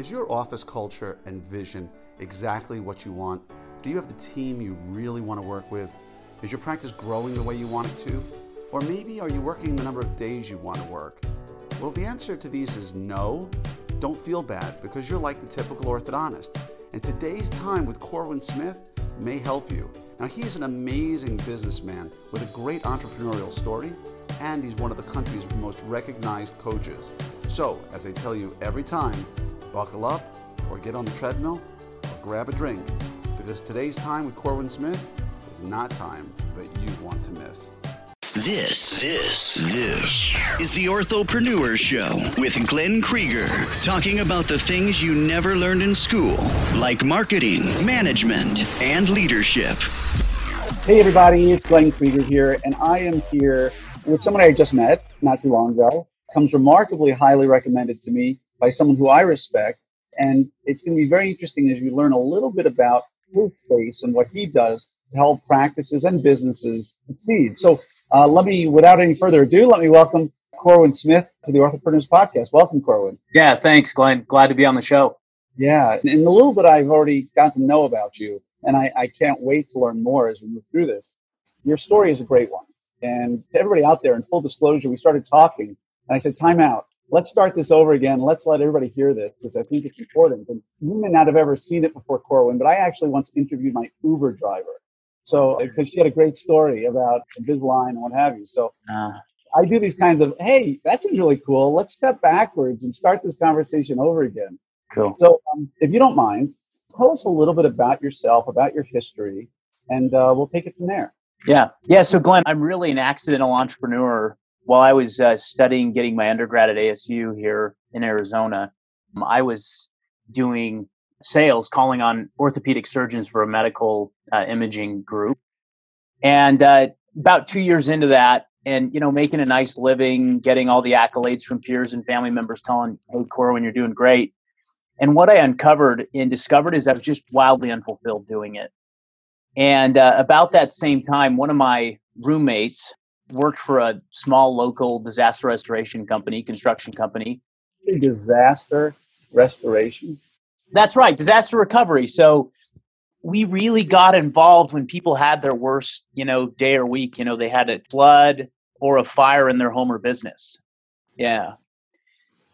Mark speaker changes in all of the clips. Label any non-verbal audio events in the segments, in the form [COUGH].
Speaker 1: Is your office culture and vision exactly what you want? Do you have the team you really want to work with? Is your practice growing the way you want it to? Or maybe are you working the number of days you want to work? Well, if the answer to these is no, don't feel bad because you're like the typical orthodontist. And today's time with Corwyn Smith may help you. Now, he's an amazing businessman with a great entrepreneurial story, and he's one of the country's most recognized coaches. So, as I tell you every time, buckle up or get on the treadmill or grab a drink because today's time with Corwyn Smith is not time that you want to miss.
Speaker 2: This, this, this is the Orthopreneur Show with Glenn Krieger, talking about the things you never learned in school, like marketing, management, and leadership.
Speaker 3: Hey, everybody, it's Glenn Krieger here, and I am here with someone I just met not too long ago. Comes remarkably highly recommended to me by someone who I respect, and it's going to be very interesting as you learn a little bit about his face and what he does to help practices and businesses succeed. So, uh, let me, without any further ado, let me welcome Corwyn Smith to the Orthopreneurs Podcast. Welcome, Corwyn.
Speaker 4: Yeah, thanks, Glenn. Glad to be on the show.
Speaker 3: Yeah, and a little bit I've already got to know about you, and I, I can't wait to learn more as we move through this. Your story is a great one. And to everybody out there, in full disclosure, we started talking, and I said, time out. Let's start this over again. Let's let everybody hear this because I think it's important. And you may not have ever seen it before, Corwyn, but I actually once interviewed my Uber driver. So, because she had a great story about Invisalign and what have you. So,
Speaker 4: Uh,
Speaker 3: I do these kinds of, hey, that seems really cool. Let's step backwards and start this conversation over again.
Speaker 4: cool.
Speaker 3: So, um, if you don't mind, tell us a little bit about yourself, about your history, and uh, we'll take it from there.
Speaker 4: Yeah. Yeah. So, Glenn, I'm really an accidental entrepreneur. While I was uh, studying, getting my undergrad at ASU here in Arizona, um, I was doing sales, calling on orthopedic surgeons for a medical uh, imaging group. And uh, about two years into that, and you know, making a nice living, getting all the accolades from peers and family members telling, "Hey, Corwyn, you're doing great." And what I uncovered and discovered is I was just wildly unfulfilled doing it. And uh, about that same time, one of my roommates worked for a small local disaster restoration company, construction company.
Speaker 3: Disaster restoration.
Speaker 4: That's right, disaster recovery. So we really got involved when people had their worst, you know, day or week. You know, they had a flood or a fire in their home or business. Yeah.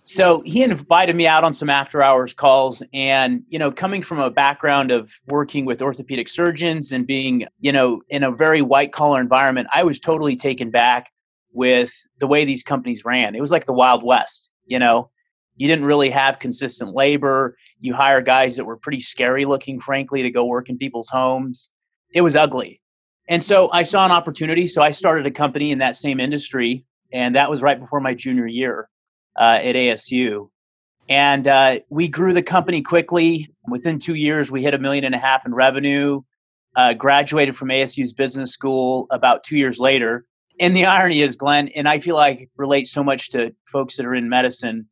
Speaker 4: So he invited me out on some after hours calls and, you know, coming from a background of working with orthopedic surgeons and being, you know, in a very white collar environment, I was totally taken back with the way these companies ran. It was like the Wild West, you know. You didn't really have consistent labor. You hire guys that were pretty scary looking, frankly, to go work in people's homes. It was ugly. And so I saw an opportunity. So I started a company in that same industry. And that was right before my junior year uh, at ASU. And uh, we grew the company quickly. Within two years, we hit a million and a half in revenue. Uh, graduated from ASU's business school about two years later. And the irony is, Glenn, and I feel like relate so much to folks that are in medicine,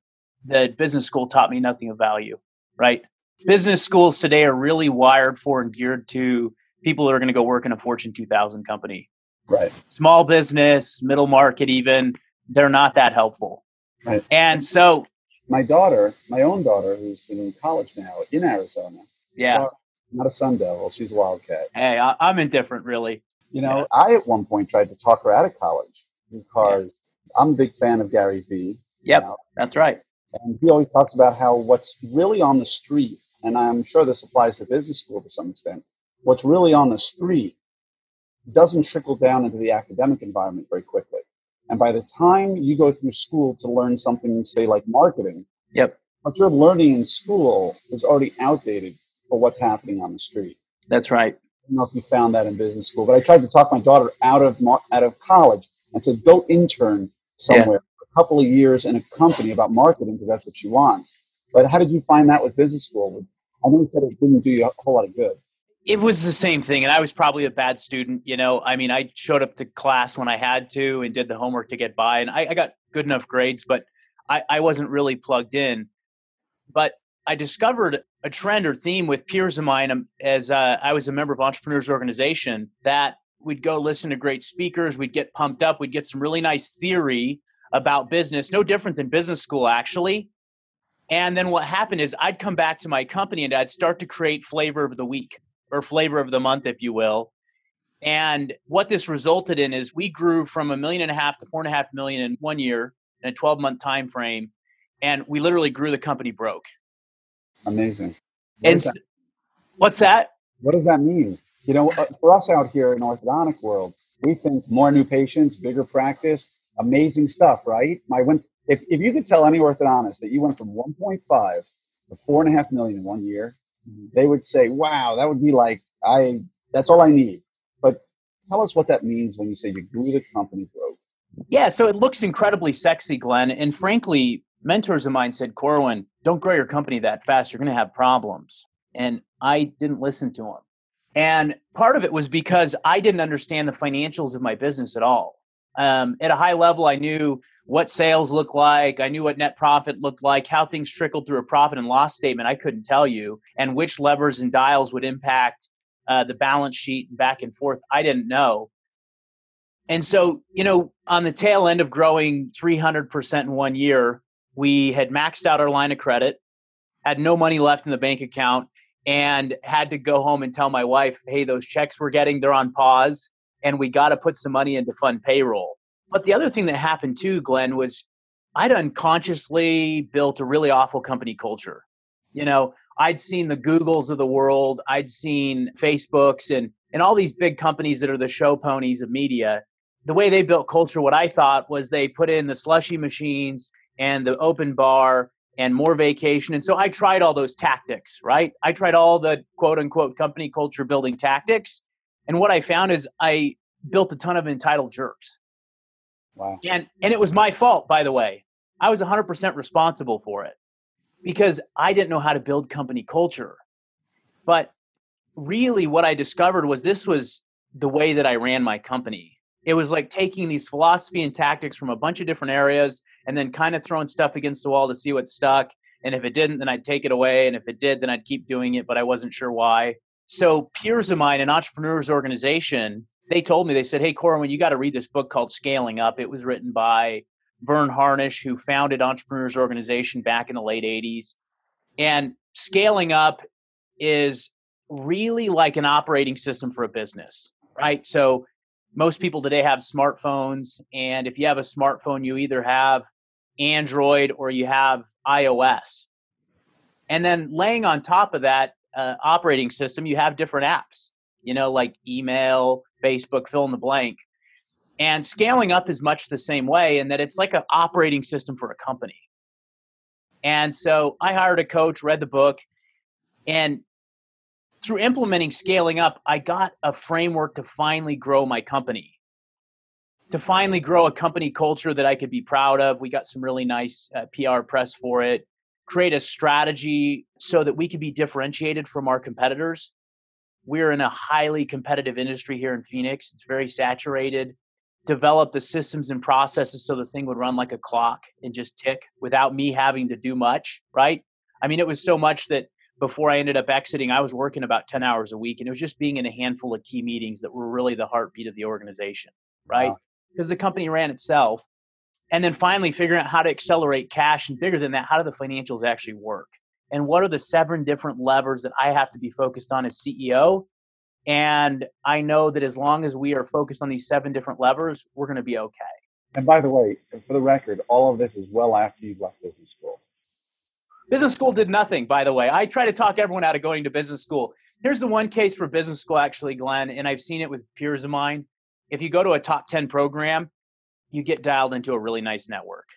Speaker 4: that business school taught me nothing of value, right? Business schools today are really wired for and geared to people that are going to go work in a Fortune 2000 company.
Speaker 3: Right.
Speaker 4: Small business, middle market, even, they're not that helpful.
Speaker 3: Right.
Speaker 4: And so,
Speaker 3: My daughter, my own daughter, who's in college now in Arizona.
Speaker 4: yeah,
Speaker 3: Not a Sun Devil. She's a Wildcat.
Speaker 4: hey, I, I'm indifferent, really.
Speaker 3: You know, I at one point tried to talk her out of college because I'm a big fan of Gary Vee.
Speaker 4: Yep,
Speaker 3: you know,
Speaker 4: that's right.
Speaker 3: And he always talks about how what's really on the street, and I'm sure this applies to business school to some extent, what's really on the street doesn't trickle down into the academic environment very quickly. And by the time you go through school to learn something, say like marketing,
Speaker 4: Yep,
Speaker 3: what you're learning in school is already outdated for what's happening on the street.
Speaker 4: that's right.
Speaker 3: I don't know if you found that in business school, but I tried to talk my daughter out of mar- out of college and said, go intern somewhere for a couple of years in a company about marketing because that's what she wants. But how did you find that with business school? I know you said it didn't do you a whole lot of good.
Speaker 4: It was the same thing, and I was probably a bad student. You know, I mean, I showed up to class when I had to and did the homework to get by, and I, I got good enough grades, but I, I wasn't really plugged in. But I discovered a trend or theme with peers of mine um, as uh, I was a member of Entrepreneurs Organization that we'd go listen to great speakers, we'd get pumped up, we'd get some really nice theory about business, no different than business school actually. And then what happened is I'd come back to my company and I'd start to create flavor of the week or flavor of the month, if you will. And what this resulted in is we grew from a million and a half to four and a half million in one year in a 12 month time frame. And we literally grew the company broke.
Speaker 3: Amazing. What
Speaker 4: and that, what's that?
Speaker 3: What does that mean? You know, uh, for us out here in orthodontic world, we think more new patients, bigger practice, amazing stuff, right? Went if, if you could tell any orthodontist that you went from 1.5 to four and a half million in one year, they would say, wow, that would be like, I, that's all I need. But tell us what that means when you say you grew the company growth.
Speaker 4: Yeah, so it looks incredibly sexy, Glenn. And frankly, mentors of mine said, Corwyn, don't grow your company that fast. You're going to have problems. And I didn't listen to him. And part of it was because I didn't understand the financials of my business at all. Um, at a high level, I knew what sales looked like. I knew what net profit looked like, how things trickled through a profit and loss statement. I couldn't tell you, and which levers and dials would impact uh, the balance sheet and back and forth. I didn't know. And so, you know, on the tail end of growing 300% in one year, we had maxed out our line of credit, had no money left in the bank account, and had to go home and tell my wife, hey, those checks we're getting, they're on pause, and we got to put some money into fund payroll. But the other thing that happened too, Glenn, was I'd unconsciously built a really awful company culture. You know, I'd seen the Googles of the world, I'd seen Facebooks and and all these big companies that are the show ponies of media. The way they built culture, what I thought was they put in the slushy machines and the open bar and more vacation. And so I tried all those tactics, right? I tried all the quote unquote company culture building tactics. And what I found is I built a ton of entitled jerks.
Speaker 3: Wow.
Speaker 4: And and it was my fault, by the way. I was 100% responsible for it because I didn't know how to build company culture. But really what I discovered was this was the way that I ran my company. It was like taking these philosophy and tactics from a bunch of different areas and then kind of throwing stuff against the wall to see what stuck. And if it didn't, then I'd take it away. And if it did, then I'd keep doing it, but I wasn't sure why. So peers of mine, an entrepreneurs organization, they told me, they said, Hey, Corwyn, you got to read this book called Scaling Up. It was written by Verne Harnish, who founded Entrepreneurs Organization back in the late 80s. And scaling up is really like an operating system for a business, right? So most people today have smartphones. And if you have a smartphone, you either have Android or you have iOS. And then laying on top of that uh, operating system, you have different apps, you know, like email, Facebook, fill in the blank. And scaling up is much the same way in that it's like an operating system for a company. And so I hired a coach, read the book, and through implementing scaling up, I got a framework to finally grow my company, to finally grow a company culture that I could be proud of. We got some really nice uh, PR press for it, create a strategy so that we could be differentiated from our competitors we're in a highly competitive industry here in Phoenix. It's very saturated. Develop the systems and processes so the thing would run like a clock and just tick without me having to do much, right? I mean, it was so much that before I ended up exiting, I was working about 10 hours a week and it was just being in a handful of key meetings that were really the heartbeat of the organization, right? Because wow. the company ran itself. And then finally figuring out how to accelerate cash and bigger than that, how do the financials actually work? And what are the seven different levers that I have to be focused on as CEO. And I know that as long as we are focused on these seven different levers, we're going to be okay.
Speaker 3: And by the way, for the record, all of this is well after you've left business school.
Speaker 4: Business school did nothing, by the way. I try to talk everyone out of going to business school. Here's the one case for business school, actually, Glenn, and I've seen it with peers of mine. If you go to a top 10 program, you get dialed into a really nice network.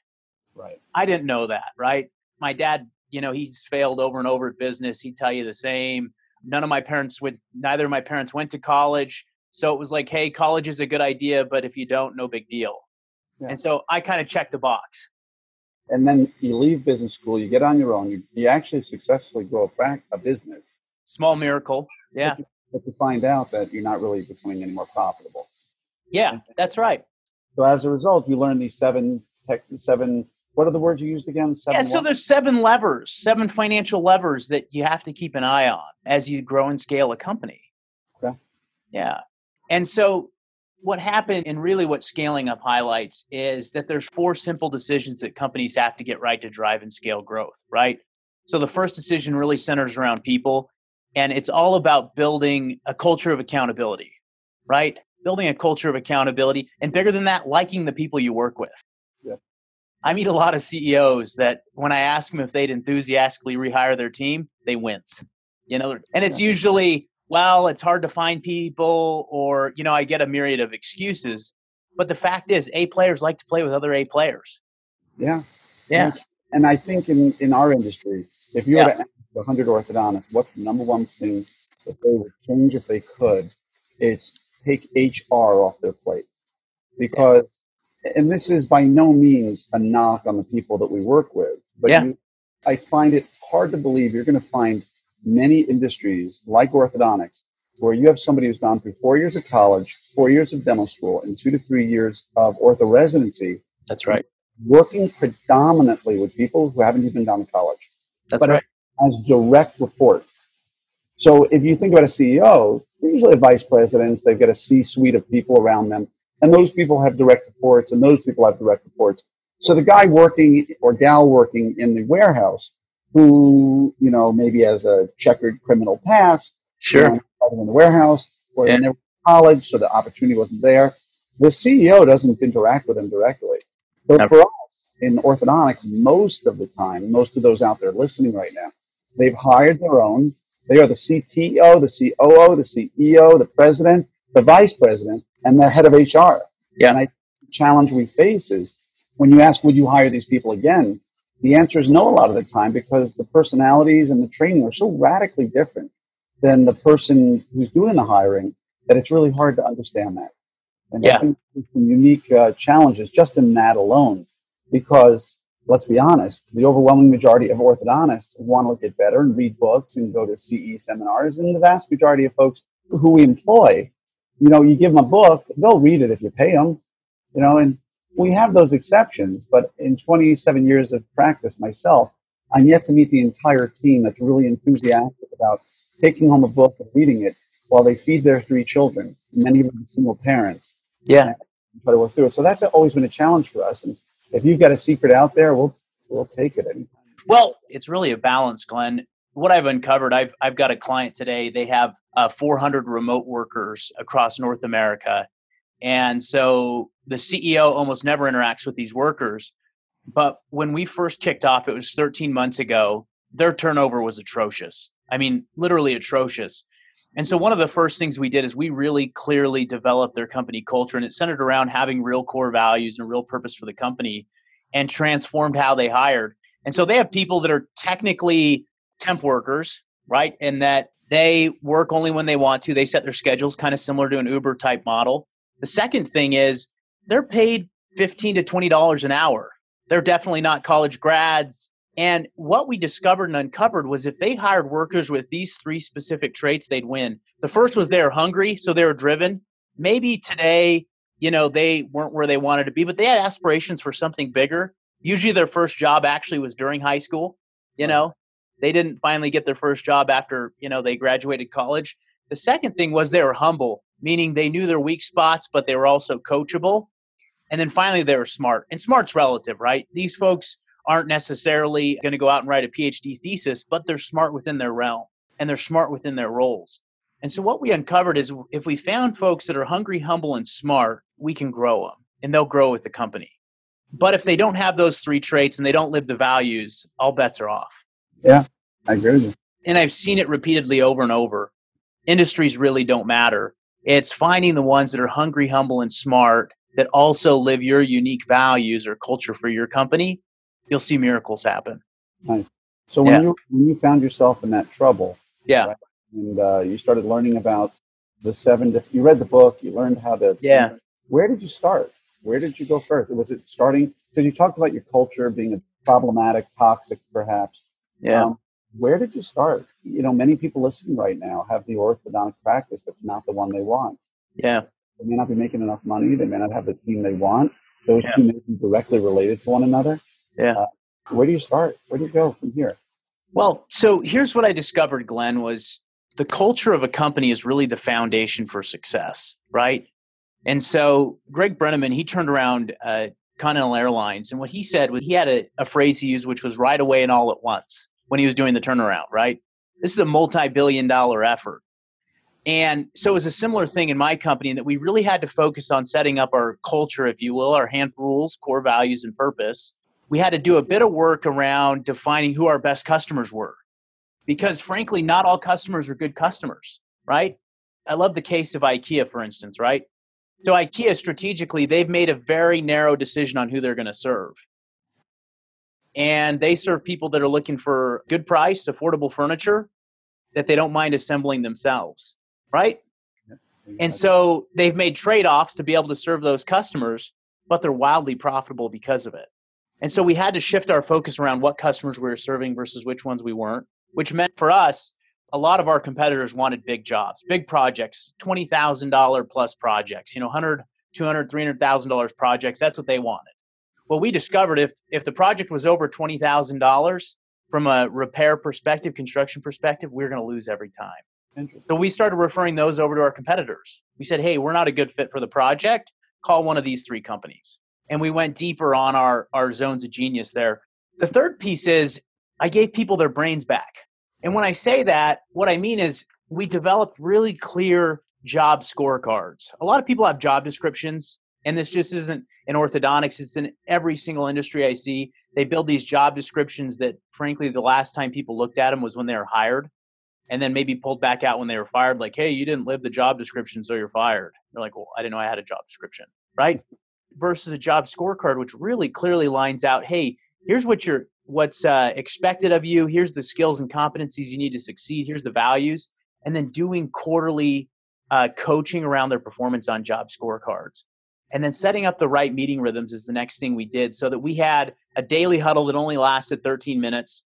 Speaker 3: Right.
Speaker 4: I didn't know that, right? My dad you know, he's failed over and over at business. He'd tell you the same. None of my parents went, neither of my parents went to college. So it was like, hey, college is a good idea, but if you don't, no big deal. Yeah. And so I kind of checked the box.
Speaker 3: And then you leave business school, you get on your own, you, you actually successfully grow a, a business.
Speaker 4: Small miracle. Yeah. But,
Speaker 3: but to find out that you're not really becoming any more profitable.
Speaker 4: Yeah, that's right.
Speaker 3: So as a result, you learn these seven tech, seven what are the words you used again?
Speaker 4: Seven yeah, so there's seven levers, seven financial levers that you have to keep an eye on as you grow and scale a company.
Speaker 3: Okay.
Speaker 4: Yeah. And so what happened and really what scaling up highlights is that there's four simple decisions that companies have to get right to drive and scale growth, right? So the first decision really centers around people and it's all about building a culture of accountability, right? Building a culture of accountability and bigger than that, liking the people you work with. I meet a lot of CEOs that when I ask them if they'd enthusiastically rehire their team, they wince. You know, and it's usually well, it's hard to find people, or, you know, I get a myriad of excuses. But the fact is, A players like to play with other A players.
Speaker 3: Yeah.
Speaker 4: Yeah.
Speaker 3: And I think in, in our industry, if you
Speaker 4: Yeah.
Speaker 3: were to ask 100 orthodontists, what's the number one thing that they would change if they could? It's take HR off their plate. Because, and this is by no means a knock on the people that we work with, but
Speaker 4: Yeah.
Speaker 3: you, I find it hard to believe you're going to find many industries like orthodontics where you have somebody who's gone through four years of college, four years of dental school, and two to three years of ortho residency
Speaker 4: That's right.
Speaker 3: working predominantly with people who haven't even gone to college,
Speaker 4: That's
Speaker 3: but
Speaker 4: right.
Speaker 3: as direct reports. So if you think about a CEO, they're usually a vice presidents, they've got a C-suite of people around them, and those people have direct reports, and those people have direct reports. So the guy working or gal working in the warehouse, who you know maybe has a checkered criminal past, you know, in the warehouse, or
Speaker 4: Yeah.
Speaker 3: they never went to college, so the opportunity wasn't there. The CEO doesn't interact with them directly.
Speaker 4: Never.
Speaker 3: for us in orthodontics, most of the time, most of those out there listening right now, they've hired their own. They are the CTO, the COO, the CEO, the president, the vice president, and the head of HR.
Speaker 4: Yeah.
Speaker 3: And I the challenge we face is when you ask, would you hire these people again? The answer is no a lot of the time because the personalities and the training are so radically different than the person who's doing the hiring that it's really hard to understand that. And
Speaker 4: Yeah.
Speaker 3: I think there's some unique uh, challenges just in that alone because let's be honest, the overwhelming majority of orthodontists want to get better and read books and go to CE seminars. And the vast majority of folks who we employ, you know, you give them a book, they'll read it if you pay them, you know, and we have those exceptions. But in 27 years of practice myself, I'm yet to meet the entire team that's really enthusiastic about taking home a book and reading it while they feed their three children, many of them single parents
Speaker 4: Yeah.
Speaker 3: try to work through it. So that's always been a challenge for us. And if you've got a secret out there, we'll we'll take it. anytime.
Speaker 4: Well, it's really a balance, Glenn. What I've uncovered, I've I've got a client today. They have uh, 400 remote workers across North America, and so the CEO almost never interacts with these workers. But when we first kicked off, it was 13 months ago. Their turnover was atrocious. I mean, literally atrocious. And so one of the first things we did is we really clearly developed their company culture, and it centered around having real core values and a real purpose for the company, and transformed how they hired. And so they have people that are technically temp workers, right? And that they work only when they want to. They set their schedules kind of similar to an Uber type model. The second thing is they're paid 15 to $20 an hour. They're definitely not college grads. And what we discovered and uncovered was if they hired workers with these three specific traits, they'd win. The first was they're hungry, so they were driven. Maybe today, you know, they weren't where they wanted to be, but they had aspirations for something bigger. Usually their first job actually was during high school. You know, they didn't finally get their first job after, you know, they graduated college. The second thing was they were humble, meaning they knew their weak spots, but they were also coachable. And then finally, they were smart. And smart's relative, right? These folks aren't necessarily going to go out and write a PhD thesis, but they're smart within their realm and they're smart within their roles. And so what we uncovered is if we found folks that are hungry, humble, and smart, we can grow them and they'll grow with the company. But if they don't have those three traits and they don't live the values, all bets are off.
Speaker 3: Yeah, I agree with you.
Speaker 4: And I've seen it repeatedly over and over. Industries really don't matter. It's finding the ones that are hungry, humble, and smart that also live your unique values or culture for your company. You'll see miracles happen. Nice.
Speaker 3: So when
Speaker 4: Yeah.
Speaker 3: you when you found yourself in that trouble,
Speaker 4: Yeah.
Speaker 3: Right. and uh, you started learning about the seven, diff- you read the book, you learned how to.
Speaker 4: Yeah.
Speaker 3: Where did you start? Where did you go first? Was it starting? Because you talked about your culture being problematic, toxic, perhaps.
Speaker 4: Yeah.
Speaker 3: Um, where did you start? You know, many people listening right now have the orthodontic practice that's not the one they want.
Speaker 4: yeah.
Speaker 3: They may not be making enough money. They may not have the team they want. Those
Speaker 4: Yeah.
Speaker 3: two may be directly related to one another.
Speaker 4: Yeah.
Speaker 3: Uh, where do you start? Where do you go from here?
Speaker 4: Well, so here's what I discovered, Glenn, was the culture of a company is really the foundation for success, right? And so Greg Brenneman, he turned around uh, Continental Airlines, and what he said was he had a, a phrase he used, which was right away and all at once when he was doing the turnaround. Right, this is a multi-billion-dollar effort. And so it was a similar thing in my company in that we really had to focus on setting up our culture, if you will, our hand rules, core values, and purpose. We had to do a bit of work around defining who our best customers were. Because frankly, not all customers are good customers, right? I love the case of IKEA, for instance, right? So IKEA strategically, they've made a very narrow decision on who they're going to serve. And they serve people that are looking for good price, affordable furniture that they don't mind assembling themselves right? And so they've made trade offs to be able to serve those customers, but they're wildly profitable because of it. And so we had to shift our focus around what customers we were serving versus which ones we weren't, which meant for us, a lot of our competitors wanted big jobs, big projects, $20,000 plus projects, you know, 100, 200, $300,000 projects. That's what they wanted. Well, we discovered if, if the project was over $20,000 from a repair perspective, construction perspective, we we're going to lose every time. So we started referring those over to our competitors. We said, hey, we're not a good fit for the project. Call one of these three companies. And we went deeper on our, our zones of genius there. The third piece is I gave people their brains back. And when I say that, what I mean is we developed really clear job scorecards. A lot of people have job descriptions, and this just isn't in orthodontics, it's in every single industry I see. They build these job descriptions that, frankly, the last time people looked at them was when they were hired and then maybe pulled back out when they were fired, like, hey, you didn't live the job description, so you're fired. They're like, well, I didn't know I had a job description, right? Versus a job scorecard, which really clearly lines out, hey, here's what you're what's uh, expected of you. Here's the skills and competencies you need to succeed. Here's the values, and then doing quarterly uh, coaching around their performance on job scorecards. And then setting up the right meeting rhythms is the next thing we did so that we had a daily huddle that only lasted 13 minutes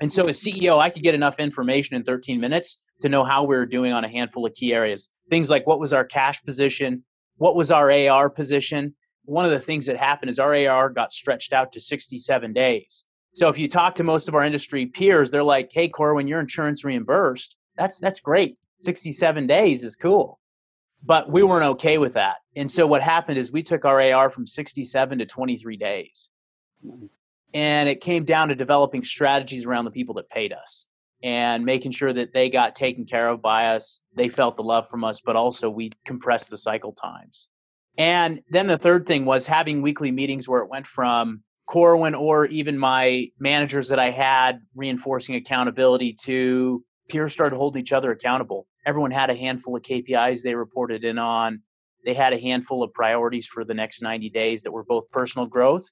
Speaker 4: and so as CEO, I could get enough information in 13 minutes to know how we were doing on a handful of key areas. Things like what was our cash position? What was our AR position? One of the things that happened is our AR got stretched out to 67 days. So if you talk to most of our industry peers, they're like, "Hey, Core, when your insurance reimbursed, that's that's great. 67 days is cool." But we weren't okay with that. And so what happened is we took our AR from 67 to 23 days and it came down to developing strategies around the people that paid us and making sure that they got taken care of by us they felt the love from us but also we compressed the cycle times and then the third thing was having weekly meetings where it went from corwyn or even my managers that i had reinforcing accountability to peers started holding each other accountable everyone had a handful of kpis they reported in on they had a handful of priorities for the next 90 days that were both personal growth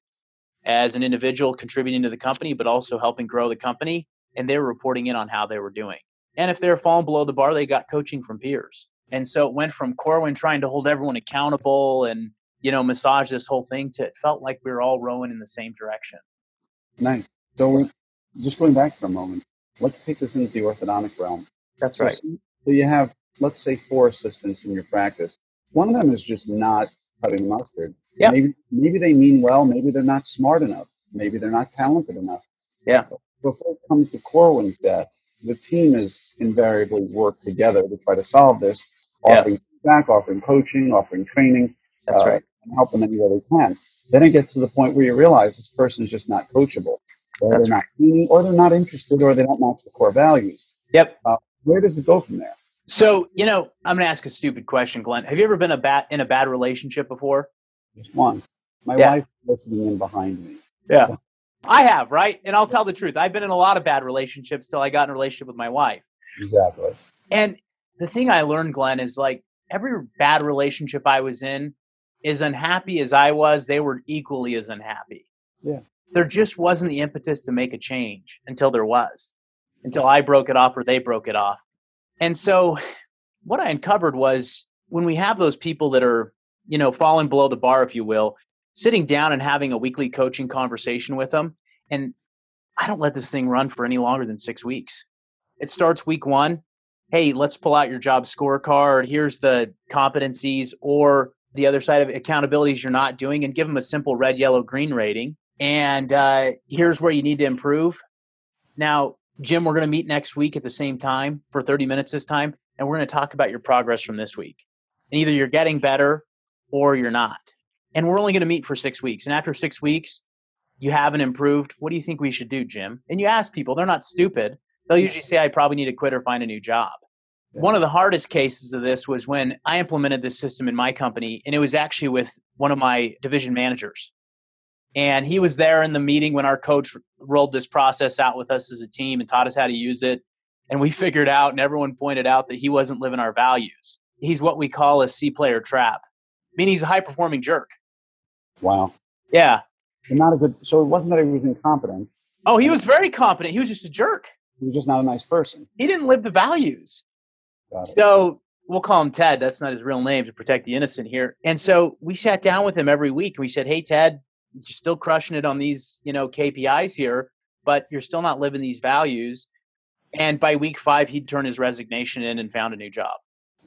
Speaker 4: as an individual contributing to the company, but also helping grow the company. And they were reporting in on how they were doing. And if they're falling below the bar, they got coaching from peers. And so it went from Corwyn trying to hold everyone accountable and, you know, massage this whole thing to it felt like we were all rowing in the same direction.
Speaker 3: Nice. So we just going back for a moment, let's take this into the orthodontic realm.
Speaker 4: That's right.
Speaker 3: So you have, let's say, four assistants in your practice. One of them is just not cutting the mustard.
Speaker 4: Yeah.
Speaker 3: Maybe maybe they mean well. Maybe they're not smart enough. Maybe they're not talented enough.
Speaker 4: Yeah.
Speaker 3: Before it comes to Corwyn's death, the team is invariably worked together to try to solve this, offering yeah. feedback, offering coaching, offering training.
Speaker 4: That's uh, right.
Speaker 3: And help them any way they can. Then it gets to the point where you realize this person is just not coachable, or That's they're not meaning, or they're not interested, or they don't match the core values.
Speaker 4: Yep.
Speaker 3: Uh, where does it go from there?
Speaker 4: So, you know, I'm going to ask a stupid question, Glenn. Have you ever been a bad, in a bad relationship before?
Speaker 3: Just once. My yeah. wife listening in behind me.
Speaker 4: Yeah. So. I have, right? And I'll tell the truth. I've been in a lot of bad relationships till I got in a relationship with my wife.
Speaker 3: Exactly.
Speaker 4: And the thing I learned, Glenn, is like every bad relationship I was in, as unhappy as I was, they were equally as unhappy.
Speaker 3: Yeah.
Speaker 4: There just wasn't the impetus to make a change until there was, until I broke it off or they broke it off. And so what I uncovered was when we have those people that are, you know, falling below the bar, if you will, sitting down and having a weekly coaching conversation with them. And I don't let this thing run for any longer than six weeks. It starts week one. Hey, let's pull out your job scorecard. Here's the competencies or the other side of accountabilities you're not doing and give them a simple red, yellow, green rating. And uh, here's where you need to improve. Now, Jim, we're going to meet next week at the same time for 30 minutes this time, and we're going to talk about your progress from this week. And either you're getting better or you're not. And we're only going to meet for six weeks. And after six weeks, you haven't improved. What do you think we should do, Jim? And you ask people, they're not stupid. They'll usually say, I probably need to quit or find a new job. One of the hardest cases of this was when I implemented this system in my company, and it was actually with one of my division managers. And he was there in the meeting when our coach rolled this process out with us as a team and taught us how to use it. And we [LAUGHS] figured out, and everyone pointed out that he wasn't living our values. He's what we call a C player trap, I meaning he's a high performing jerk.
Speaker 3: Wow.
Speaker 4: Yeah.
Speaker 3: And not a good. So it wasn't that he was incompetent.
Speaker 4: Oh, he was very competent. He was just a jerk.
Speaker 3: He was just not a nice person.
Speaker 4: He didn't live the values. So we'll call him Ted. That's not his real name to protect the innocent here. And so we sat down with him every week. and We said, "Hey, Ted, you're still crushing it on these, you know, KPIs here, but you're still not living these values." And by week five, he'd turn his resignation in and found a new job.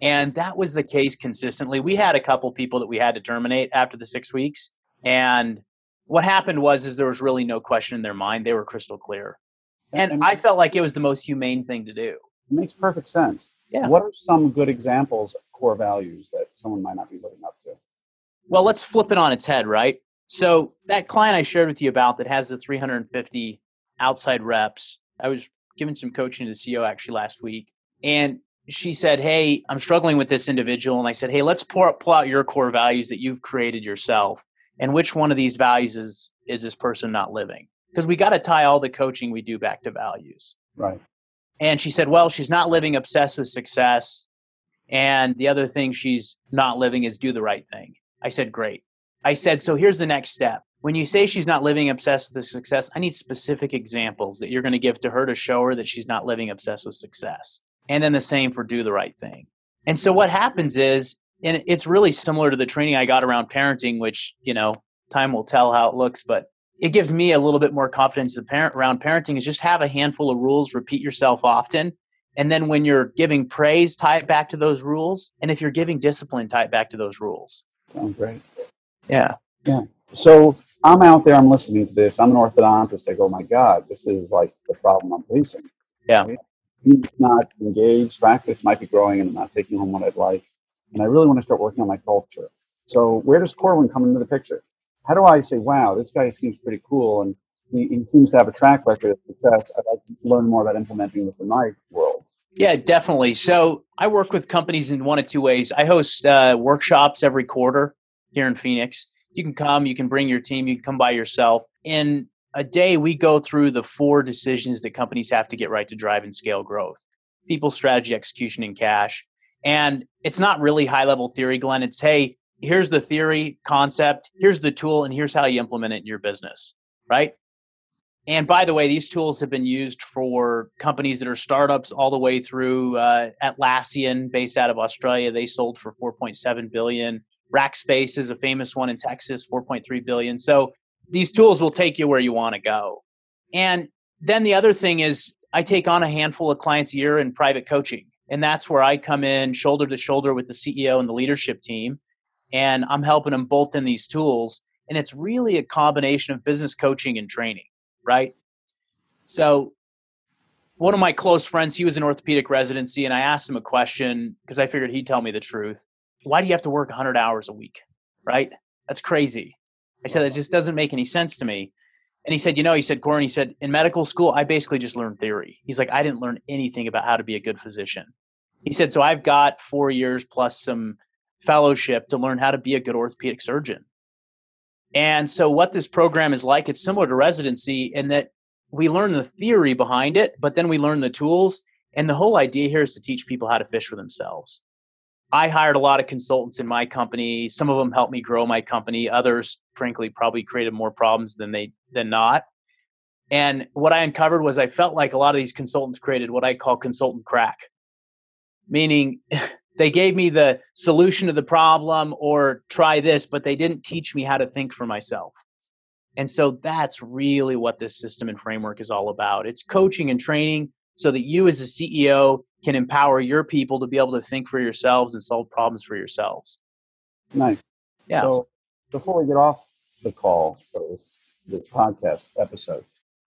Speaker 4: And that was the case consistently. We had a couple people that we had to terminate after the six weeks. And what happened was is there was really no question in their mind. They were crystal clear. And,
Speaker 3: And-
Speaker 4: I felt like it was the most humane thing to do.
Speaker 3: It makes perfect sense.
Speaker 4: Yeah.
Speaker 3: What are some good examples of core values that someone might not be living up to?
Speaker 4: Well, let's flip it on its head, right? So that client I shared with you about that has the 350 outside reps, I was giving some coaching to the CEO actually last week, and she said, "Hey, I'm struggling with this individual," and I said, "Hey, let's pour, pull out your core values that you've created yourself, and which one of these values is is this person not living?" Because we got to tie all the coaching we do back to values.
Speaker 3: Right.
Speaker 4: And she said, well, she's not living obsessed with success. And the other thing she's not living is do the right thing. I said, great. I said, so here's the next step. When you say she's not living obsessed with success, I need specific examples that you're going to give to her to show her that she's not living obsessed with success. And then the same for do the right thing. And so what happens is, and it's really similar to the training I got around parenting, which, you know, time will tell how it looks, but it gives me a little bit more confidence parent, around parenting is just have a handful of rules, repeat yourself often. And then when you're giving praise, tie it back to those rules. And if you're giving discipline, tie it back to those rules.
Speaker 3: Sounds great.
Speaker 4: Yeah. Yeah.
Speaker 3: So I'm out there, I'm listening to this. I'm an orthodontist. I go, my God, this is like the problem I'm facing.
Speaker 4: Yeah.
Speaker 3: He's not engaged. Practice might be growing and I'm not taking home what I'd like. And I really want to start working on my culture. So where does Corwyn come into the picture? How do I say, wow, this guy seems pretty cool and he, he seems to have a track record of success. I'd like to learn more about implementing this in my world.
Speaker 4: Yeah, definitely. So I work with companies in one of two ways. I host uh, workshops every quarter here in Phoenix. You can come, you can bring your team, you can come by yourself. In a day, we go through the four decisions that companies have to get right to drive and scale growth people, strategy, execution, and cash. And it's not really high level theory, Glenn. It's, hey, here's the theory concept, here's the tool, and here's how you implement it in your business, right? And by the way, these tools have been used for companies that are startups all the way through uh, Atlassian, based out of Australia. They sold for 4.7 billion. Rackspace is a famous one in Texas, 4.3 billion. So these tools will take you where you want to go. And then the other thing is, I take on a handful of clients a year in private coaching, and that's where I come in shoulder to shoulder with the CEO and the leadership team, and I'm helping them bolt in these tools. And it's really a combination of business coaching and training right? So one of my close friends, he was in orthopedic residency, and I asked him a question because I figured he'd tell me the truth. Why do you have to work 100 hours a week? Right? That's crazy. I said, that just doesn't make any sense to me. And he said, you know, he said, Corwyn, he said, in medical school, I basically just learned theory. He's like, I didn't learn anything about how to be a good physician. He said, so I've got four years plus some fellowship to learn how to be a good orthopedic surgeon. And so, what this program is like, it's similar to residency in that we learn the theory behind it, but then we learn the tools. And the whole idea here is to teach people how to fish for themselves. I hired a lot of consultants in my company. Some of them helped me grow my company. Others, frankly, probably created more problems than they than not. And what I uncovered was I felt like a lot of these consultants created what I call consultant crack, meaning [LAUGHS] they gave me the solution to the problem or try this, but they didn't teach me how to think for myself. And so that's really what this system and framework is all about. It's coaching and training so that you as a CEO can empower your people to be able to think for yourselves and solve problems for yourselves.
Speaker 3: Nice.
Speaker 4: Yeah.
Speaker 3: So before we get off the call for this, this podcast episode,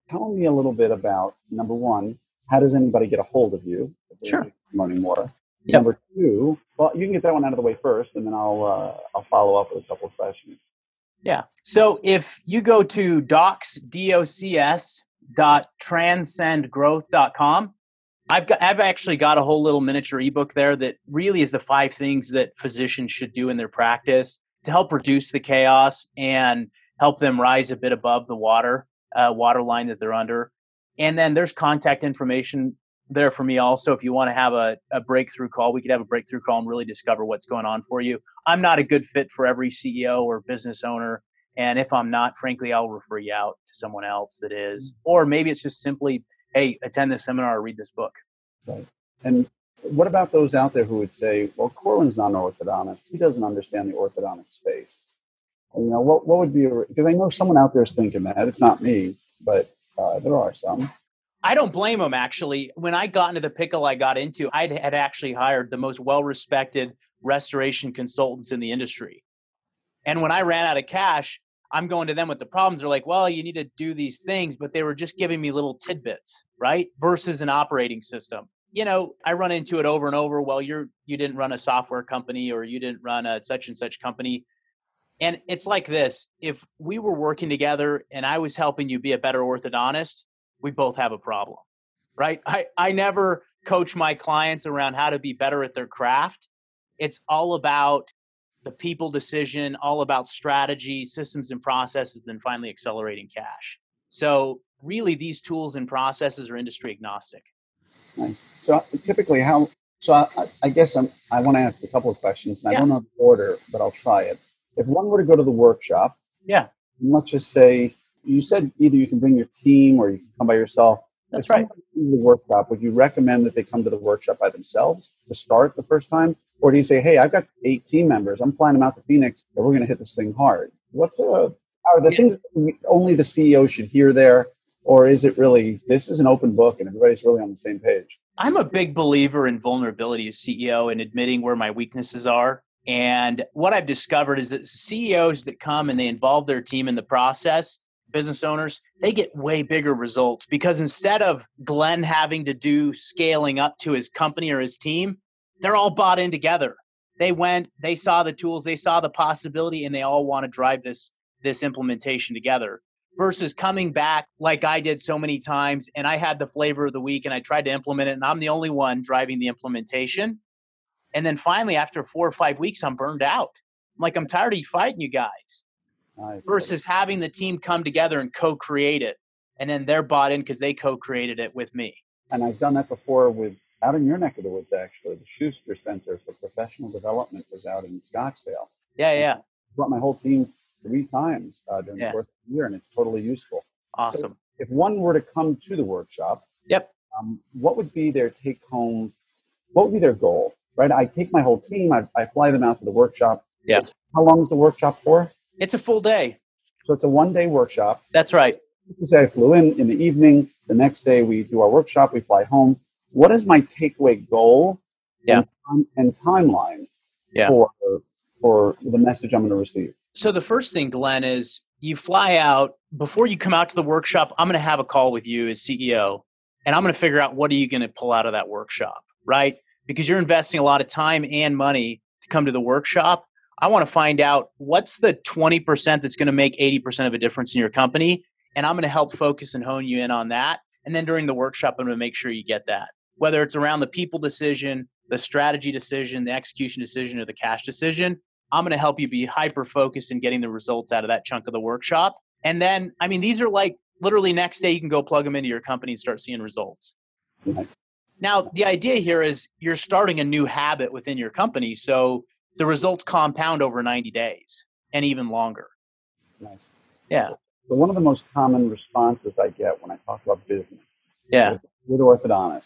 Speaker 3: tell me a little bit about number one, how does anybody get a hold of you?
Speaker 4: Sure.
Speaker 3: Learning more.
Speaker 4: Yep.
Speaker 3: Number two, well, you can get that one out of the way first, and then I'll uh, I'll follow up with a couple of questions.
Speaker 4: Yeah. So if you go to docs, D-O-C-S dot transcendgrowth.com, I've got I've actually got a whole little miniature ebook there that really is the five things that physicians should do in their practice to help reduce the chaos and help them rise a bit above the water uh, water line that they're under. And then there's contact information there for me also. If you want to have a, a breakthrough call, we could have a breakthrough call and really discover what's going on for you. I'm not a good fit for every CEO or business owner. And if I'm not, frankly, I'll refer you out to someone else that is. Or maybe it's just simply, hey, attend this seminar or read this book.
Speaker 3: Right. And what about those out there who would say, well, Corwyn's not an orthodontist. He doesn't understand the orthodontic space. And, you know, what, what would be, because I know someone out there is thinking that. It's not me, but uh, there are some.
Speaker 4: I don't blame them actually. When I got into the pickle I got into, I had actually hired the most well respected restoration consultants in the industry. And when I ran out of cash, I'm going to them with the problems. They're like, well, you need to do these things, but they were just giving me little tidbits, right? Versus an operating system. You know, I run into it over and over. Well, you're you didn't run a software company or you didn't run a such and such company. And it's like this if we were working together and I was helping you be a better orthodontist, we both have a problem, right? I, I never coach my clients around how to be better at their craft. It's all about the people decision, all about strategy, systems and processes, then finally accelerating cash. So really these tools and processes are industry agnostic.
Speaker 3: Nice. So typically how, so I, I guess I'm, I want to ask a couple of questions and I don't know the order, but I'll try it. If one were to go to the workshop,
Speaker 4: yeah,
Speaker 3: let's just say you said either you can bring your team or you can come by yourself.
Speaker 4: That's
Speaker 3: if
Speaker 4: right.
Speaker 3: The workshop, would you recommend that they come to the workshop by themselves to start the first time, or do you say, "Hey, I've got eight team members. I'm flying them out to Phoenix, and we're going to hit this thing hard"? What's uh, are the yeah. things only the CEO should hear there, or is it really this is an open book and everybody's really on the same page?
Speaker 4: I'm a big believer in vulnerability as CEO and admitting where my weaknesses are. And what I've discovered is that CEOs that come and they involve their team in the process, business owners, they get way bigger results because instead of Glenn having to do scaling up to his company or his team, they're all bought in together. They went, they saw the tools, they saw the possibility, and they all want to drive this this implementation together. Versus coming back like I did so many times, and I had the flavor of the week, and I tried to implement it, and I'm the only one driving the implementation. And then finally, after four or five weeks, I'm burned out. I'm like, I'm tired of fighting you guys versus having the team come together and co-create it and then they're bought in because they co-created it with me.
Speaker 3: And i've done that before with out in your neck of the woods actually the schuster center for professional development was out in scottsdale.
Speaker 4: Yeah yeah. I
Speaker 3: brought my whole team three times uh, during yeah. the course of the year and it's totally useful.
Speaker 4: Awesome.
Speaker 3: So if one were to come to the workshop
Speaker 4: yep.
Speaker 3: um, what would be their take home what would be their goal right? I take my whole team i, I fly them out to the workshop.
Speaker 4: Yeah.
Speaker 3: How long is the workshop for
Speaker 4: it's a full day.
Speaker 3: So it's a one day workshop.
Speaker 4: That's right.
Speaker 3: Say I flew in in the evening. The next day we do our workshop. We fly home. What is my takeaway goal?
Speaker 4: Yeah.
Speaker 3: And, and timeline
Speaker 4: yeah.
Speaker 3: for for the message I'm going to receive.
Speaker 4: So the first thing, Glenn, is you fly out before you come out to the workshop. I'm going to have a call with you as CEO, and I'm going to figure out what are you going to pull out of that workshop, right? Because you're investing a lot of time and money to come to the workshop. I want to find out what's the 20% that's going to make 80% of a difference in your company. And I'm going to help focus and hone you in on that. And then during the workshop, I'm going to make sure you get that. Whether it's around the people decision, the strategy decision, the execution decision, or the cash decision, I'm going to help you be hyper focused in getting the results out of that chunk of the workshop. And then, I mean, these are like literally next day you can go plug them into your company and start seeing results. Now, the idea here is you're starting a new habit within your company. So the results compound over 90 days and even longer.
Speaker 3: Nice.
Speaker 4: Yeah.
Speaker 3: So one of the most common responses I get when I talk about business
Speaker 4: yeah.
Speaker 3: with orthodontists,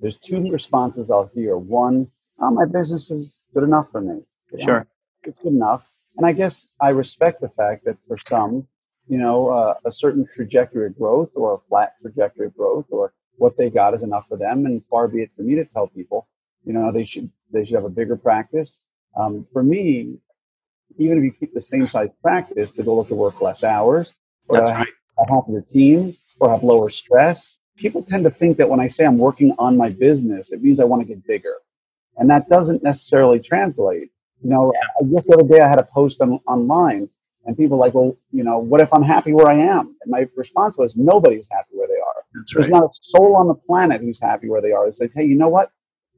Speaker 3: there's two responses I'll hear. One, oh, my business is good enough for me.
Speaker 4: You sure.
Speaker 3: It's good enough. And I guess I respect the fact that for some, you know, uh, a certain trajectory of growth or a flat trajectory of growth or what they got is enough for them. And far be it for me to tell people, you know, they should, they should have a bigger practice um, for me, even if you keep the same size practice, the goal is to work less hours,
Speaker 4: or That's right.
Speaker 3: have a happier team, or have lower stress. People tend to think that when I say I'm working on my business, it means I want to get bigger. And that doesn't necessarily translate. You know, just the other day I had a post on, online and people were like, well, you know, what if I'm happy where I am? And my response was, nobody's happy where they are.
Speaker 4: That's
Speaker 3: There's not a soul on the planet who's happy where they are. They say, hey, you know what?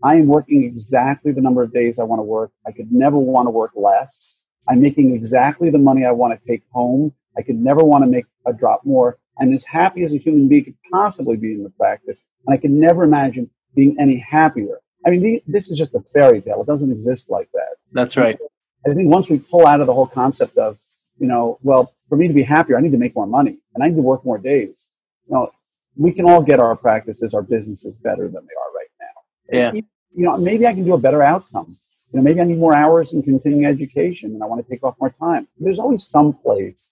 Speaker 3: I am working exactly the number of days I want to work. I could never want to work less. I'm making exactly the money I want to take home. I could never want to make a drop more. I'm as happy as a human being could possibly be in the practice. And I can never imagine being any happier. I mean, this is just a fairy tale. It doesn't exist like that.
Speaker 4: That's right.
Speaker 3: I think once we pull out of the whole concept of, you know, well, for me to be happier, I need to make more money and I need to work more days. You know, we can all get our practices, our businesses better than they are.
Speaker 4: Yeah.
Speaker 3: You know, maybe I can do a better outcome. You know, maybe I need more hours in continuing education and I want to take off more time. There's always some place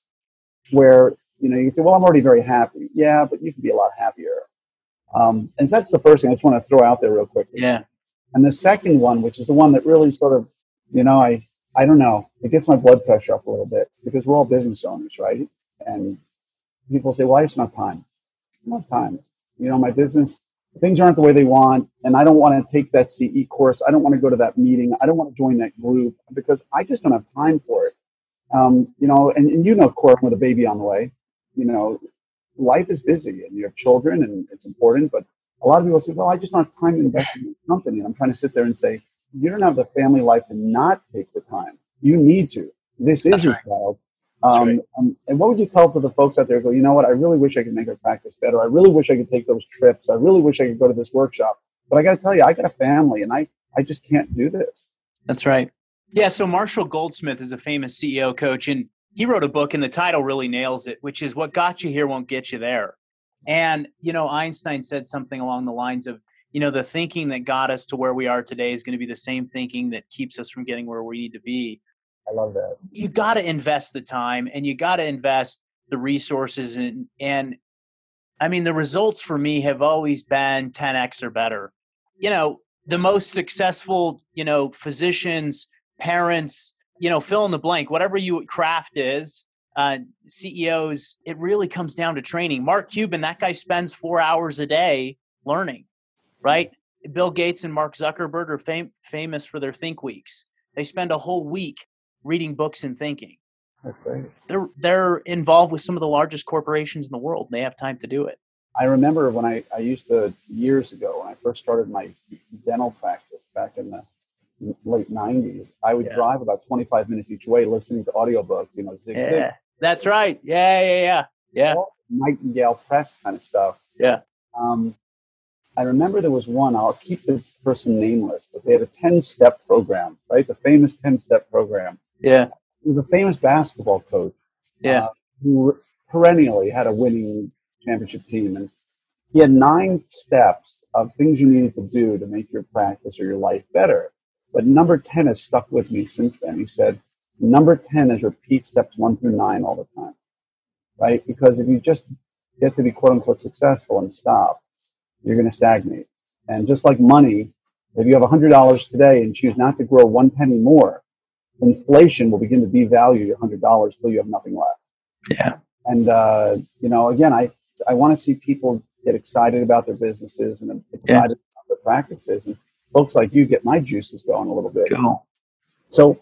Speaker 3: where, you know, you say, well, I'm already very happy. Yeah, but you can be a lot happier. Um, and that's the first thing I just want to throw out there real quick.
Speaker 4: Yeah.
Speaker 3: And the second one, which is the one that really sort of, you know, I, I don't know, it gets my blood pressure up a little bit because we're all business owners, right? And people say, well, I just don't have time. I don't have time. You know, my business, things aren't the way they want, and I don't want to take that CE course. I don't want to go to that meeting. I don't want to join that group because I just don't have time for it. Um, you know, and, and you know, Corwyn, with a baby on the way, you know, life is busy and you have children and it's important, but a lot of people say, well, I just don't have time to invest in the company. And I'm trying to sit there and say, you don't have the family life to not take the time. You need to. This is your child. Um,
Speaker 4: right.
Speaker 3: um, and what would you tell to the folks out there go, you know what, I really wish I could make our practice better. I really wish I could take those trips. I really wish I could go to this workshop. But I got to tell you, I got a family and I, I just can't do this.
Speaker 4: That's right. Yeah. So Marshall Goldsmith is a famous CEO coach, and he wrote a book, and the title really nails it, which is "What Got You Here Won't Get You There." And you know, Einstein said something along the lines of, you know, the thinking that got us to where we are today is going to be the same thinking that keeps us from getting where we need to be.
Speaker 3: I love that.
Speaker 4: You got to invest the time, and you got to invest the resources, and and I mean, the results for me have always been 10x or better. You know, the most successful, you know, physicians, parents, you know, fill in the blank, whatever you craft is, uh, CEOs, it really comes down to training. Mark Cuban, that guy spends four hours a day learning, right? Bill Gates and Mark Zuckerberg are fam- famous for their think weeks. They spend a whole week reading books and thinking.
Speaker 3: That's great.
Speaker 4: They're they're involved with some of the largest corporations in the world. And they have time to do it.
Speaker 3: I remember when I, I used to, years ago, when I first started my dental practice back in the late 90s, I would
Speaker 4: Yeah.
Speaker 3: drive about 25 minutes each way listening to audiobooks, you know, Zig Zig,
Speaker 4: Yeah, that's right. Yeah, yeah, yeah, yeah,
Speaker 3: all Nightingale Press kind of stuff.
Speaker 4: yeah.
Speaker 3: Um, I remember there was one, I'll keep the person nameless, but they had a 10 step program, right? The famous 10 step program.
Speaker 4: Yeah,
Speaker 3: He was a famous basketball coach
Speaker 4: yeah,
Speaker 3: uh, who perennially had a winning championship team. And he had nine steps of things you needed to do to make your practice or your life better. But number 10 has stuck with me since then. He said, number 10 is repeat steps one through nine all the time, right? Because if you just get to be quote unquote successful and stop, you're going to stagnate. And just like money, if you have $100 today and choose not to grow one penny more, inflation will begin to devalue your $100 till you have nothing left.
Speaker 4: yeah.
Speaker 3: And uh, you know, again, I I want to see people get excited about their businesses and excited about their practices, and folks like you get my juices going a little bit.
Speaker 4: Cool.
Speaker 3: So,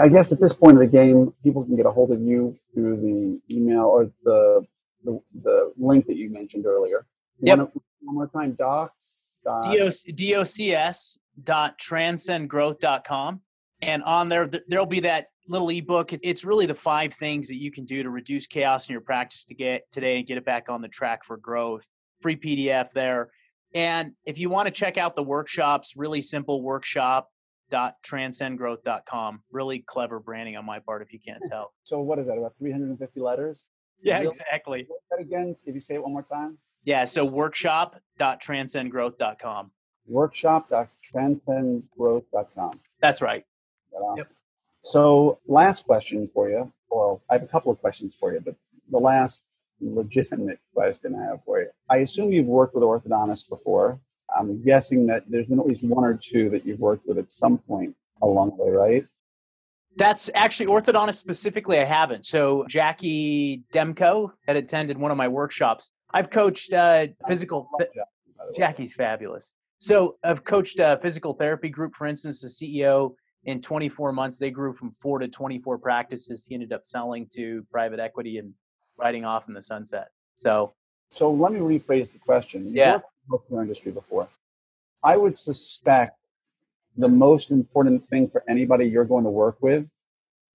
Speaker 3: I guess at this point of the game, people can get a hold of you through the email or the the, the link that you mentioned earlier.
Speaker 4: Yep.
Speaker 3: One, one more time, docs. Dot,
Speaker 4: docs dot transcendgrowth.com and on there there'll be that little ebook it's really the five things that you can do to reduce chaos in your practice to get today and get it back on the track for growth free pdf there and if you want to check out the workshops really simple workshop transcendgrowth.com really clever branding on my part if you can't hmm. tell
Speaker 3: so what is that? About 350 letters.
Speaker 4: yeah exactly
Speaker 3: that again. If you say it one more time.
Speaker 4: yeah so workshop dot transcendgrowth.com
Speaker 3: Workshop.transcendgrowth.com.
Speaker 4: that's right. Yep.
Speaker 3: So, last question for you. Well, I have a couple of questions for you, but the last legitimate [LAUGHS] question I have for you. I assume you've worked with orthodontists before. I'm guessing that there's been at least one or two that you've worked with at some point along the way, right?
Speaker 4: That's actually orthodontist specifically. I haven't. So Jackie Demko had attended one of my workshops. I've coached uh, physical.
Speaker 3: Love Jack, by the way.
Speaker 4: Jackie's fabulous. So I've coached a physical therapy group, for instance, the CEO in 24 months, they grew from four to 24 practices. He ended up selling to private equity and riding off in the sunset. So,
Speaker 3: so let me rephrase the question. You
Speaker 4: yeah.
Speaker 3: worked in the healthcare industry before. I would suspect the most important thing for anybody you're going to work with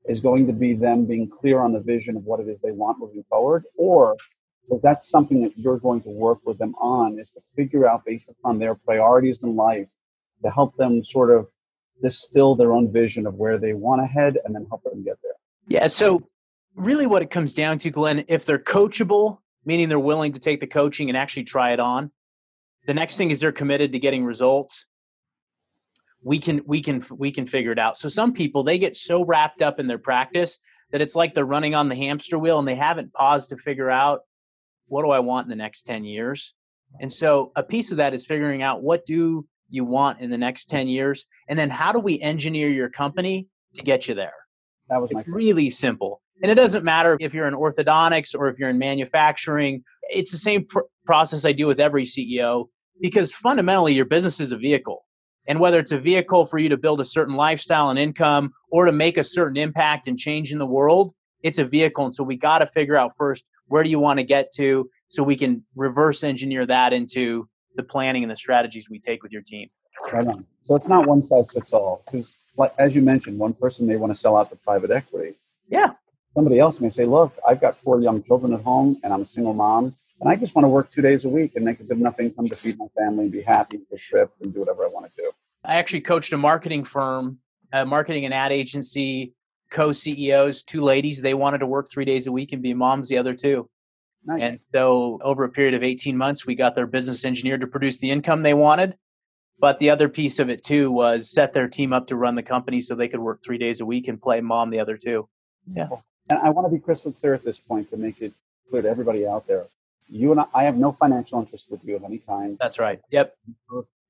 Speaker 3: is going to be them being clear on the vision of what it is they want moving forward, or if that's something that you're going to work with them on, is to figure out based upon their priorities in life to help them sort of distill their own vision of where they want to head and then help them get there.
Speaker 4: Yeah. So really what it comes down to, Glenn, if they're coachable, meaning they're willing to take the coaching and actually try it on. The next thing is they're committed to getting results. We can we can we can figure it out. So some people they get so wrapped up in their practice that it's like they're running on the hamster wheel and they haven't paused to figure out what do I want in the next 10 years. And so a piece of that is figuring out what do you want in the next 10 years and then how do we engineer your company to get you there?
Speaker 3: That was
Speaker 4: it's really simple and it doesn't matter if you're in orthodontics or if you're in manufacturing it's the same pr- process i do with every ceo because fundamentally your business is a vehicle and whether it's a vehicle for you to build a certain lifestyle and income or to make a certain impact and change in the world it's a vehicle and so we got to figure out first where do you want to get to so we can reverse engineer that into the planning and the strategies we take with your team.
Speaker 3: Right on. So it's not one size fits all because, like as you mentioned, one person may want to sell out to private equity.
Speaker 4: Yeah.
Speaker 3: Somebody else may say, "Look, I've got four young children at home, and I'm a single mom, and I just want to work two days a week and make a good enough income to feed my family and be happy for trips and do whatever I want to do."
Speaker 4: I actually coached a marketing firm, a marketing and ad agency, co-CEOs, two ladies. They wanted to work three days a week and be moms the other two. Nice. And so over a period of 18 months, we got their business engineer to produce the income they wanted. But the other piece of it too was set their team up to run the company so they could work three days a week and play mom the other two. Yeah.
Speaker 3: And I want to be crystal clear at this point to make it clear to everybody out there. You and I, I have no financial interest with you of any kind.
Speaker 4: That's right. Yep.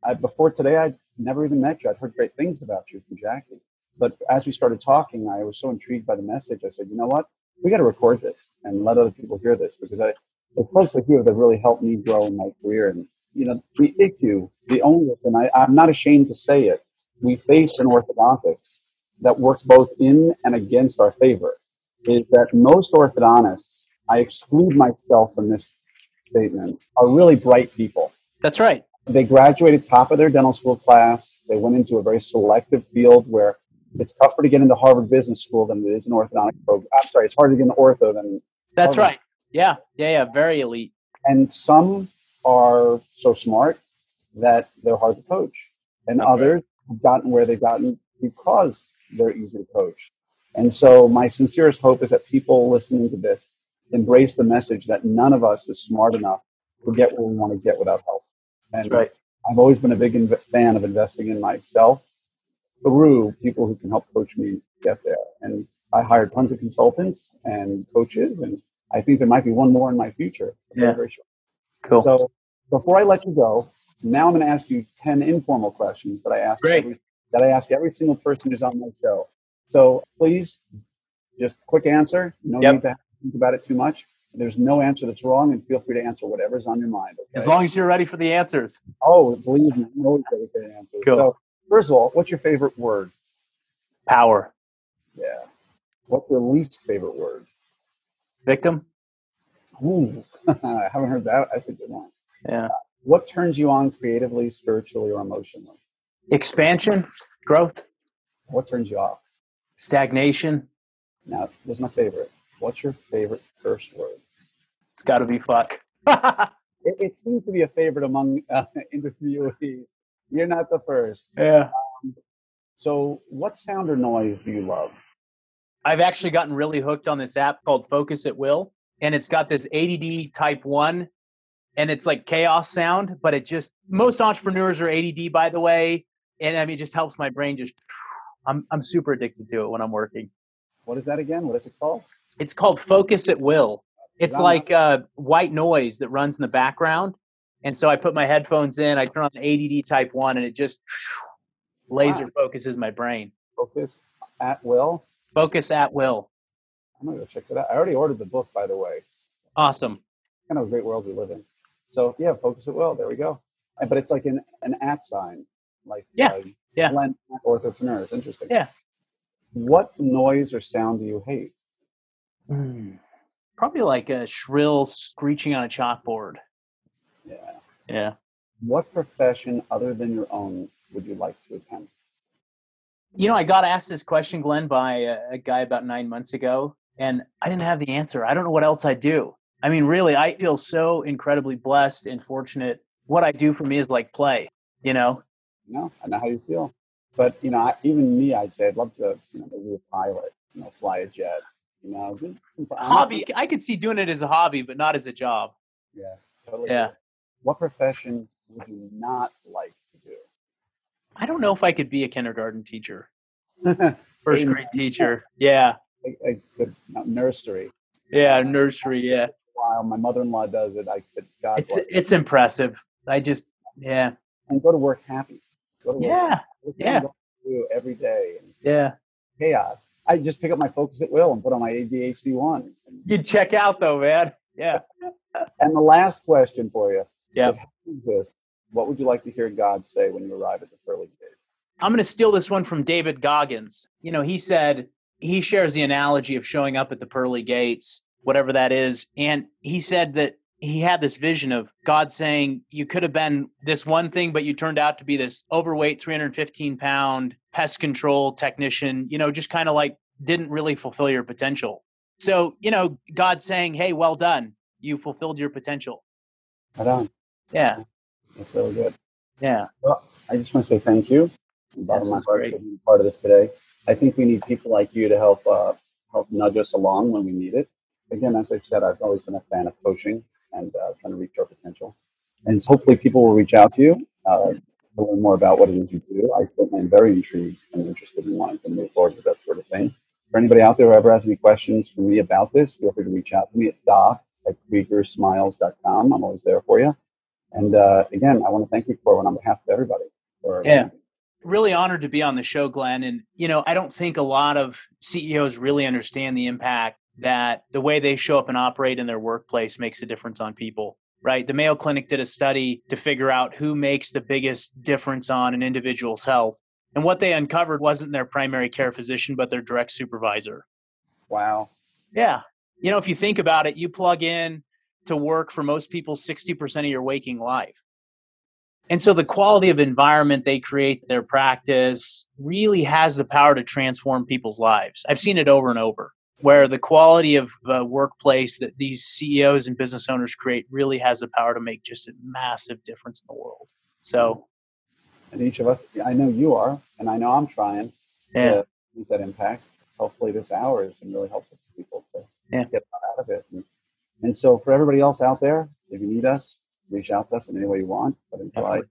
Speaker 3: I, before today, I'd never even met you. I'd heard great things about you from Jackie. But as we started talking, I was so intrigued by the message. I said, you know what? We got to record this and let other people hear this because I, the folks like you have really helped me grow in my career. And, you know, the issue, the only and I, I'm not ashamed to say it, we face in orthodontics that works both in and against our favor is that most orthodontists, I exclude myself from this statement, are really bright people.
Speaker 4: That's right.
Speaker 3: They graduated top of their dental school class. They went into a very selective field where it's tougher to get into Harvard Business School than it is an orthodontic program. I'm sorry, it's harder to get into ortho than.
Speaker 4: That's Harvard. right. Yeah, yeah, yeah. Very elite.
Speaker 3: And some are so smart that they're hard to coach, and okay. others have gotten where they've gotten because they're easy to coach. And so, my sincerest hope is that people listening to this embrace the message that none of us is smart enough to get where we want to get without help. And
Speaker 4: right.
Speaker 3: I've always been a big inv- fan of investing in myself through people who can help coach me get there. And I hired tons of consultants and coaches, and I think there might be one more in my future.
Speaker 4: Yeah.
Speaker 3: Very sure.
Speaker 4: Cool.
Speaker 3: So before I let you go, now I'm going to ask you 10 informal questions that I ask every, that I ask every single person who's on my show. So please, just quick answer. No yep. need to think about it too much. There's no answer that's wrong, and feel free to answer whatever's on your mind. Okay?
Speaker 4: As long as you're ready for the answers.
Speaker 3: Oh, believe me, I'm always ready for the answers.
Speaker 4: Cool. So
Speaker 3: First of all, what's your favorite word?
Speaker 4: Power.
Speaker 3: Yeah. What's your least favorite word?
Speaker 4: Victim.
Speaker 3: Ooh, [LAUGHS] I haven't heard that. That's a good one.
Speaker 4: Yeah. Uh,
Speaker 3: what turns you on creatively, spiritually, or emotionally?
Speaker 4: Expansion, growth.
Speaker 3: What turns you off?
Speaker 4: Stagnation.
Speaker 3: Now, here's my favorite. What's your favorite curse word?
Speaker 4: It's got to be fuck. [LAUGHS]
Speaker 3: it, it, seems to be a favorite among uh, [LAUGHS] interviewees. You're not the first.
Speaker 4: Yeah.
Speaker 3: Um, so, what sound or noise do you love?
Speaker 4: I've actually gotten really hooked on this app called Focus at Will, and it's got this ADD type one, and it's like chaos sound, but it just most entrepreneurs are ADD, by the way, and I mean, it just helps my brain just. I'm I'm super addicted to it when I'm working.
Speaker 3: What is that again? What is it called?
Speaker 4: It's called Focus at Will. It's like uh, white noise that runs in the background, and so I put my headphones in, I turn on the ADD type one, and it just laser wow. focuses my brain.
Speaker 3: Focus at will?
Speaker 4: Focus at will.
Speaker 3: I'm going to go check that out. I already ordered the book, by the way.
Speaker 4: Awesome.
Speaker 3: Kind of a great world we live in. So, yeah, focus at will. There we go. but it's like an an at sign, like
Speaker 4: Yeah,
Speaker 3: uh,
Speaker 4: yeah.
Speaker 3: Glenn Orthopreneurs. Interesting.
Speaker 4: Yeah.
Speaker 3: What noise or sound do you hate?
Speaker 4: Hmm. Probably like a shrill screeching on a chalkboard.
Speaker 3: Yeah.
Speaker 4: Yeah.
Speaker 3: What profession other than your own would you like to attempt?
Speaker 4: You know, I got asked this question, Glenn, by a, a guy about nine months ago, and I didn't have the answer. I don't know what else I do. I mean, really, I feel so incredibly blessed and fortunate. What I do for me is like play, you know?
Speaker 3: Know, I know how you feel. But you know, I, even me, I'd say I'd love to, you know, be a pilot, you know, fly a jet. You know, some, I'm not-
Speaker 4: Hobby, I could see doing it as a hobby, but not as a job.
Speaker 3: Yeah, totally.
Speaker 4: Yeah.
Speaker 3: What profession would you not like to do?
Speaker 4: I don't know if I could be a kindergarten teacher, [LAUGHS] first grade teacher. Yeah.
Speaker 3: a, a no, nursery.
Speaker 4: Yeah. Nursery. Yeah.
Speaker 3: While my mother-in-law does it, I could God
Speaker 4: It's,
Speaker 3: bless.
Speaker 4: it's impressive. I just, yeah.
Speaker 3: and go to work happy. Go to work.
Speaker 4: Yeah. Yeah.
Speaker 3: I'm going to do every day.
Speaker 4: Yeah.
Speaker 3: chaos. I just pick up my focus at will and put on my ADHD one.
Speaker 4: You'd check out though, man. Yeah. [LAUGHS]
Speaker 3: and the last question for you:
Speaker 4: Yeah.
Speaker 3: Exists, what would you like to hear God say when you arrive at the pearly gates?
Speaker 4: I'm going to steal this one from David Goggins. You know, he said he shares the analogy of showing up at the pearly gates, whatever that is. And he said that he had this vision of God saying, You could have been this one thing, but you turned out to be this overweight, 315 pound pest control technician, you know, just kind of like didn't really fulfill your potential. So, you know, God saying, Hey, well done. You fulfilled your potential.
Speaker 3: Right on.
Speaker 4: Yeah.
Speaker 3: That's really good.
Speaker 4: Yeah.
Speaker 3: Well, I just want to say thank you. bottom of my heart
Speaker 4: great.
Speaker 3: for being part of this today. I think we need people like you to help uh, help nudge us along when we need it. Again, as I've said, I've always been a fan of coaching and uh, trying to reach our potential. And hopefully, people will reach out to you uh, to learn more about what it is you do. I certainly am very intrigued and interested in wanting to move forward with that sort of thing. For anybody out there who ever has any questions for me about this, feel free to reach out to me at doc at kriegersmiles.com. I'm always there for you. And uh, again, I want to thank you for it on behalf of everybody. For
Speaker 4: Yeah. really honored to be on the show, Glenn. And, you know, I don't think a lot of CEOs really understand the impact that the way they show up and operate in their workplace makes a difference on people, right? The Mayo Clinic did a study to figure out who makes the biggest difference on an individual's health. And what they uncovered wasn't their primary care physician, but their direct supervisor.
Speaker 3: Wow.
Speaker 4: Yeah. You know, if you think about it, you plug in to work for most people 60% of your waking life. And so the quality of environment they create their practice really has the power to transform people's lives. I've seen it over and over where the quality of the workplace that these CEOs and business owners create really has the power to make just a massive difference in the world. So,
Speaker 3: And each of us, I know you are, and I know I'm trying
Speaker 4: yeah.
Speaker 3: to make that impact. Hopefully, this hour has been really helpful for people to
Speaker 4: Yeah.
Speaker 3: get out of it. And, and so, for everybody else out there, if you need us, reach out to us in any way you want. But until, I,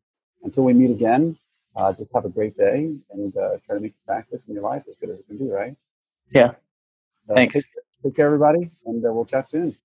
Speaker 3: until we meet again, uh, just have a great day and uh, try to make the practice in your life as good as it can be, right?
Speaker 4: Yeah.
Speaker 3: Uh,
Speaker 4: Thanks.
Speaker 3: Take, take care, everybody, and uh, we'll chat soon.